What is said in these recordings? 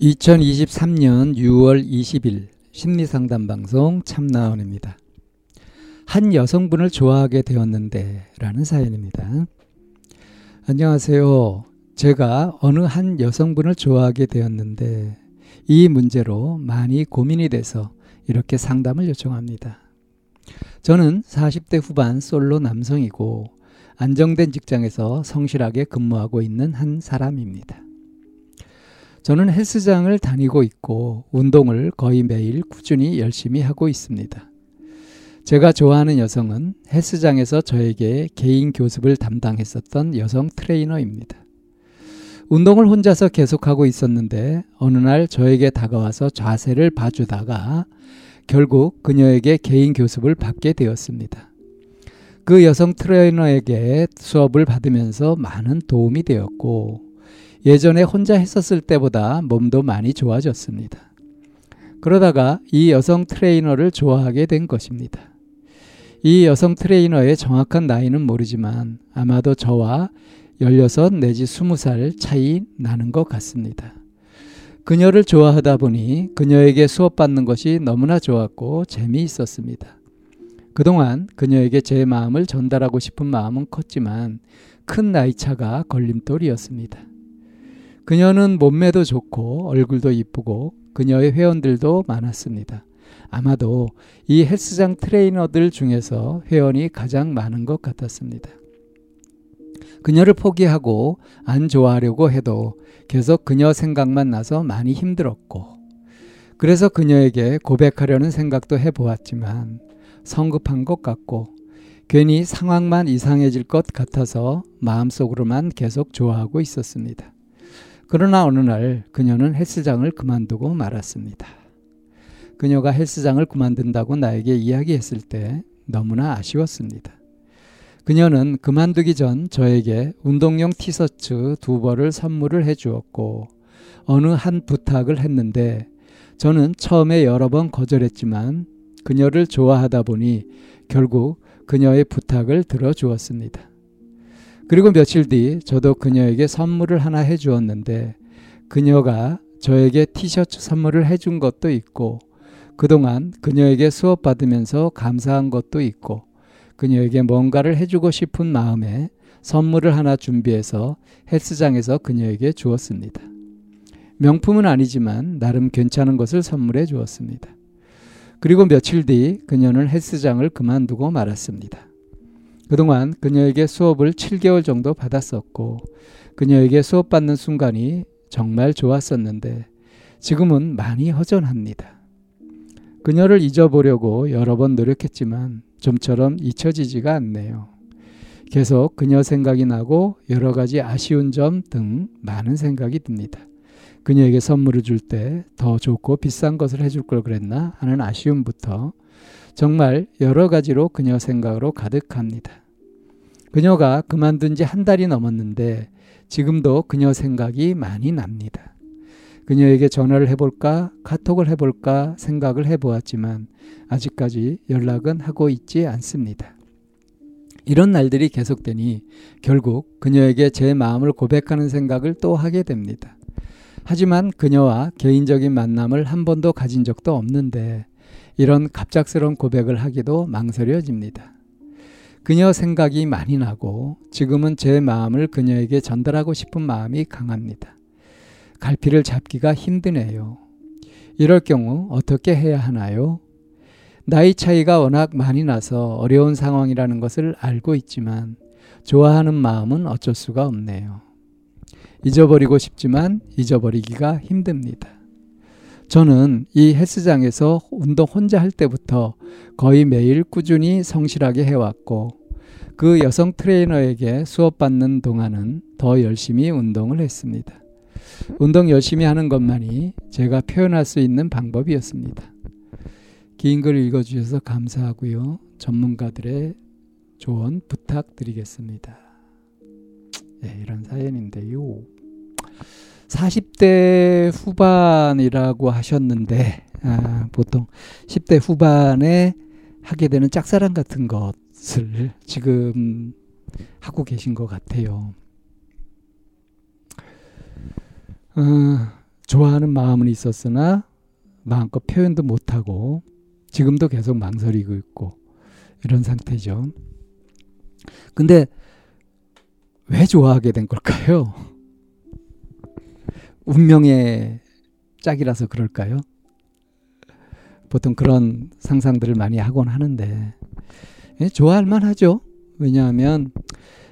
2023년 6월 20일 심리상담 방송 참나원입니다. 한 여성분을 좋아하게 되었는데 라는 사연입니다. 안녕하세요. 제가 어느 한 여성분을 좋아하게 되었는데 이 문제로 많이 고민이 돼서 이렇게 상담을 요청합니다. 저는 40대 후반 솔로 남성이고 안정된 직장에서 성실하게 근무하고 있는 한 사람입니다. 저는 헬스장을 다니고 있고 운동을 거의 매일 꾸준히 열심히 하고 있습니다. 제가 좋아하는 여성은 헬스장에서 저에게 개인 교습을 담당했었던 여성 트레이너입니다. 운동을 혼자서 계속하고 있었는데 어느 날 저에게 다가와서 자세를 봐주다가 결국 그녀에게 개인 교습을 받게 되었습니다. 그 여성 트레이너에게 수업을 받으면서 많은 도움이 되었고 예전에 혼자 했었을 때보다 몸도 많이 좋아졌습니다. 그러다가 이 여성 트레이너를 좋아하게 된 것입니다. 이 여성 트레이너의 정확한 나이는 모르지만 아마도 저와 16 내지 20살 차이 나는 것 같습니다. 그녀를 좋아하다 보니 그녀에게 수업받는 것이 너무나 좋았고 재미있었습니다. 그동안 그녀에게 제 마음을 전달하고 싶은 마음은 컸지만 큰 나이차가 걸림돌이었습니다. 그녀는 몸매도 좋고 얼굴도 이쁘고 그녀의 회원들도 많았습니다. 아마도 이 헬스장 트레이너들 중에서 회원이 가장 많은 것 같았습니다. 그녀를 포기하고 안 좋아하려고 해도 계속 그녀 생각만 나서 많이 힘들었고, 그래서 그녀에게 고백하려는 생각도 해보았지만 성급한 것 같고, 괜히 상황만 이상해질 것 같아서 마음속으로만 계속 좋아하고 있었습니다. 그러나 어느 날 그녀는 헬스장을 그만두고 말았습니다. 그녀가 헬스장을 그만둔다고 나에게 이야기했을 때 너무나 아쉬웠습니다. 그녀는 그만두기 전 저에게 운동용 티셔츠 두 벌을 선물을 해 주었고 어느 한 부탁을 했는데 저는 처음에 여러 번 거절했지만 그녀를 좋아하다 보니 결국 그녀의 부탁을 들어주었습니다. 그리고 며칠 뒤 저도 그녀에게 선물을 하나 해 주었는데 그녀가 저에게 티셔츠 선물을 해준 것도 있고 그동안 그녀에게 수업 받으면서 감사한 것도 있고 그녀에게 뭔가를 해주고 싶은 마음에 선물을 하나 준비해서 헬스장에서 그녀에게 주었습니다. 명품은 아니지만 나름 괜찮은 것을 선물해 주었습니다. 그리고 며칠 뒤 그녀는 헬스장을 그만두고 말았습니다. 그동안 그녀에게 수업을 7개월 정도 받았었고 그녀에게 수업받는 순간이 정말 좋았었는데 지금은 많이 허전합니다. 그녀를 잊어보려고 여러 번 노력했지만 좀처럼 잊혀지지가 않네요. 계속 그녀 생각이 나고 여러 가지 아쉬운 점 등 많은 생각이 듭니다. 그녀에게 선물을 줄 때 더 좋고 비싼 것을 해줄 걸 그랬나 하는 아쉬움부터 정말 여러 가지로 그녀 생각으로 가득합니다. 그녀가 그만둔 지 한 달이 넘었는데 지금도 그녀 생각이 많이 납니다. 그녀에게 전화를 해볼까, 카톡을 해볼까 생각을 해보았지만 아직까지 연락은 하고 있지 않습니다. 이런 날들이 계속되니 결국 그녀에게 제 마음을 고백하는 생각을 또 하게 됩니다. 하지만 그녀와 개인적인 만남을 한 번도 가진 적도 없는데 이런 갑작스러운 고백을 하기도 망설여집니다. 그녀 생각이 많이 나고 지금은 제 마음을 그녀에게 전달하고 싶은 마음이 강합니다. 갈피를 잡기가 힘드네요. 이럴 경우 어떻게 해야 하나요? 나이 차이가 워낙 많이 나서 어려운 상황이라는 것을 알고 있지만 좋아하는 마음은 어쩔 수가 없네요. 잊어버리고 싶지만 잊어버리기가 힘듭니다. 저는 이 헬스장에서 운동 혼자 할 때부터 거의 매일 꾸준히 성실하게 해왔고 그 여성 트레이너에게 수업받는 동안은 더 열심히 운동을 했습니다. 운동 열심히 하는 것만이 제가 표현할 수 있는 방법이었습니다. 긴 글 읽어주셔서 감사하고요. 전문가들의 조언 부탁드리겠습니다. 네, 이런 사연인데요. 40대 후반이라고 하셨는데, 아, 보통 10대 후반에 하게 되는 짝사랑 같은 것을 지금 하고 계신 것 같아요. 어, 좋아하는 마음은 있었으나 마음껏 표현도 못하고 지금도 계속 망설이고 있고 이런 상태죠. 근데 왜 좋아하게 된 걸까요? 운명의 짝이라서 그럴까요? 보통 그런 상상들을 많이 하곤 하는데 예, 좋아할 만하죠. 왜냐하면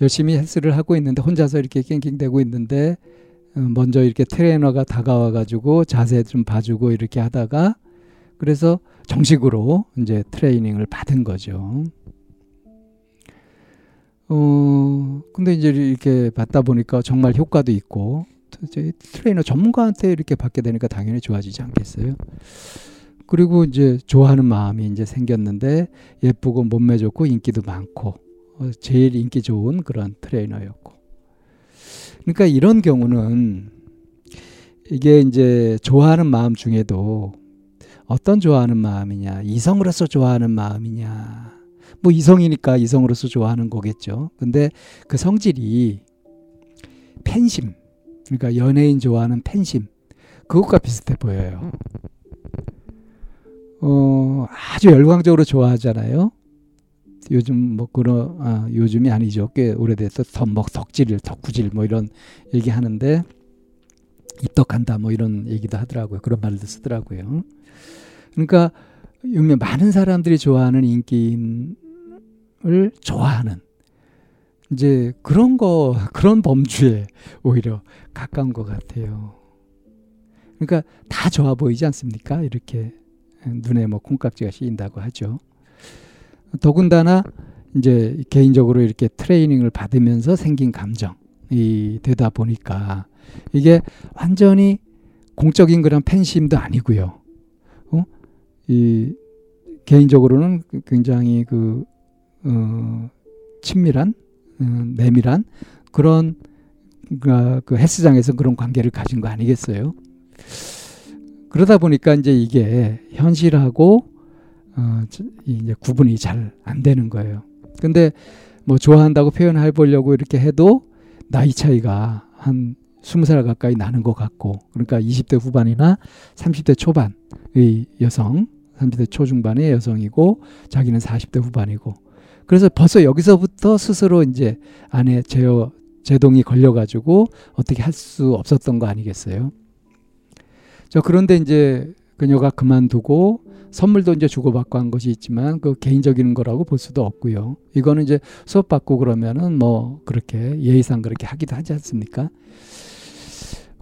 열심히 헬스를 하고 있는데 혼자서 이렇게 낑낑대고 있는데 어, 먼저 이렇게 트레이너가 다가와 가지고 자세 좀 봐주고 이렇게 하다가 그래서 정식으로 이제 트레이닝을 받은 거죠. 어, 근데 이제 이렇게 받다 보니까 정말 효과도 있고, 트레이너 전문가한테 이렇게 받게 되니까 당연히 좋아지지 않겠어요? 그리고 이제 좋아하는 마음이 이제 생겼는데 예쁘고 몸매 좋고 인기도 많고 어, 제일 인기 좋은 그런 트레이너였고. 그러니까 이런 경우는 이게 이제 좋아하는 마음 중에도 어떤 좋아하는 마음이냐, 이성으로서 좋아하는 마음이냐, 뭐 이성이니까 이성으로서 좋아하는 거겠죠. 근데 그 성질이 팬심, 그러니까 연예인 좋아하는 팬심, 그것과 비슷해 보여요. 어, 아주 열광적으로 좋아하잖아요. 요즘 뭐 그런 아, 요즘이 아니죠. 꽤 오래돼서 덕먹 덕질, 덕구질 뭐 이런 얘기 하는데 입덕한다 뭐 이런 얘기도 하더라고요. 그런 말도 쓰더라고요. 그러니까 요즘 많은 사람들이 좋아하는 인기인을 좋아하는 이제 그런 거 그런 범주에 오히려 가까운 것 같아요. 그러니까 다 좋아 보이지 않습니까? 이렇게 눈에 뭐 콩깍지가 씌인다고 하죠. 더군다나 이제 개인적으로 이렇게 트레이닝을 받으면서 생긴 감정이 되다 보니까 이게 완전히 공적인 그런 팬심도 아니고요. 어? 이 개인적으로는 굉장히 그 어, 친밀한 어, 내밀한 그런 그, 그 헬스장에서 그런 관계를 가진 거 아니겠어요? 그러다 보니까 이제 이게 현실하고 어, 이제 구분이 잘 안 되는 거예요. 근데 뭐 좋아한다고 표현해 보려고 이렇게 해도 나이 차이가 한 20살 가까이 나는 것 같고 그러니까 20대 후반이나 30대 초반의 여성, 30대 초중반의 여성이고 자기는 40대 후반이고 그래서 벌써 여기서부터 스스로 이제 안에 제어 제동이 걸려 가지고 어떻게 할 수 없었던 거 아니겠어요? 저 그런데 이제 그녀가 그만두고 선물도 이제 주고받고 한 것이 있지만 그 개인적인 거라고 볼 수도 없고요. 이거는 이제 수업 받고 그러면은 뭐 그렇게 예의상 그렇게 하기도 하지 않습니까?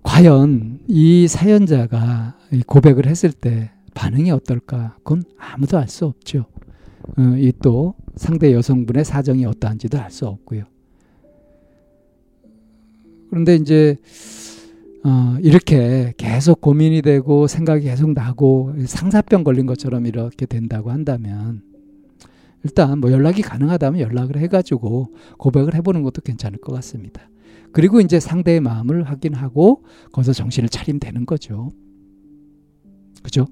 과연 이 사연자가 고백을 했을 때 반응이 어떨까? 그건 아무도 알 수 없죠. 어, 이또 상대 여성분의 사정이 어떠한지도 알 수 없고요. 그런데 이제 어, 이렇게 계속 고민이 되고 생각이 계속 나고 상사병 걸린 것처럼 이렇게 된다고 한다면 일단 뭐 연락이 가능하다면 연락을 해가지고 고백을 해보는 것도 괜찮을 것 같습니다. 그리고 이제 상대의 마음을 확인하고 거기서 정신을 차리면 되는 거죠. 그죠?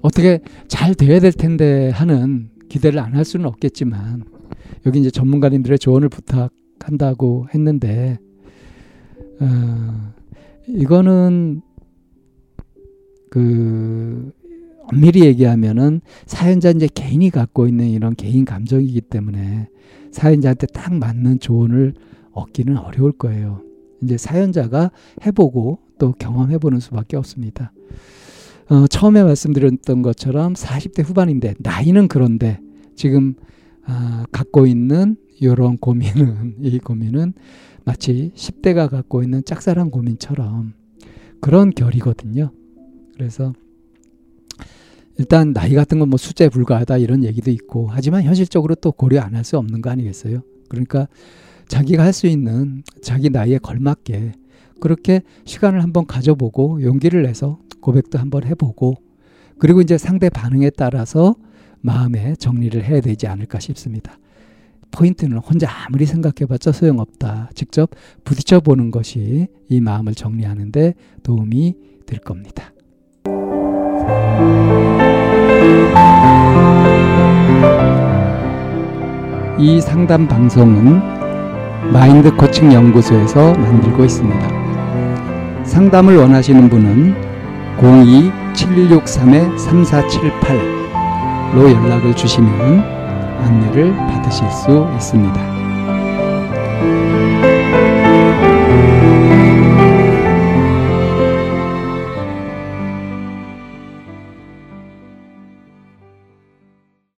어떻게 잘 돼야 될 텐데 하는 기대를 안 할 수는 없겠지만 여기 이제 전문가님들의 조언을 부탁한다고 했는데 어, 이거는 그 엄밀히 얘기하면은 사연자 이제 개인이 갖고 있는 이런 개인 감정이기 때문에 사연자한테 딱 맞는 조언을 얻기는 어려울 거예요. 이제 사연자가 해보고 또 경험해보는 수밖에 없습니다. 어, 처음에 말씀드렸던 것처럼 40대 후반인데 나이는 그런데 지금 아, 갖고 있는 이런 고민은 이 고민은 마치 10대가 갖고 있는 짝사랑 고민처럼 그런 결이거든요. 그래서 일단 나이 같은 건 뭐 숫자에 불과하다 이런 얘기도 있고 하지만 현실적으로 또 고려 안 할 수 없는 거 아니겠어요? 그러니까 자기가 할 수 있는 자기 나이에 걸맞게 그렇게 시간을 한번 가져보고 용기를 내서 고백도 한번 해보고 그리고 이제 상대 반응에 따라서 마음의 정리를 해야 되지 않을까 싶습니다. 포인트는 혼자 아무리 생각해봤자 소용없다. 직접 부딪혀 보는 것이 이 마음을 정리하는데 도움이 될 겁니다. 이 상담 방송은 마인드 코칭 연구소에서 만들고 있습니다. 상담을 원하시는 분은 02-763-3478로 연락을 주시면 안내를 받으실 수 있습니다.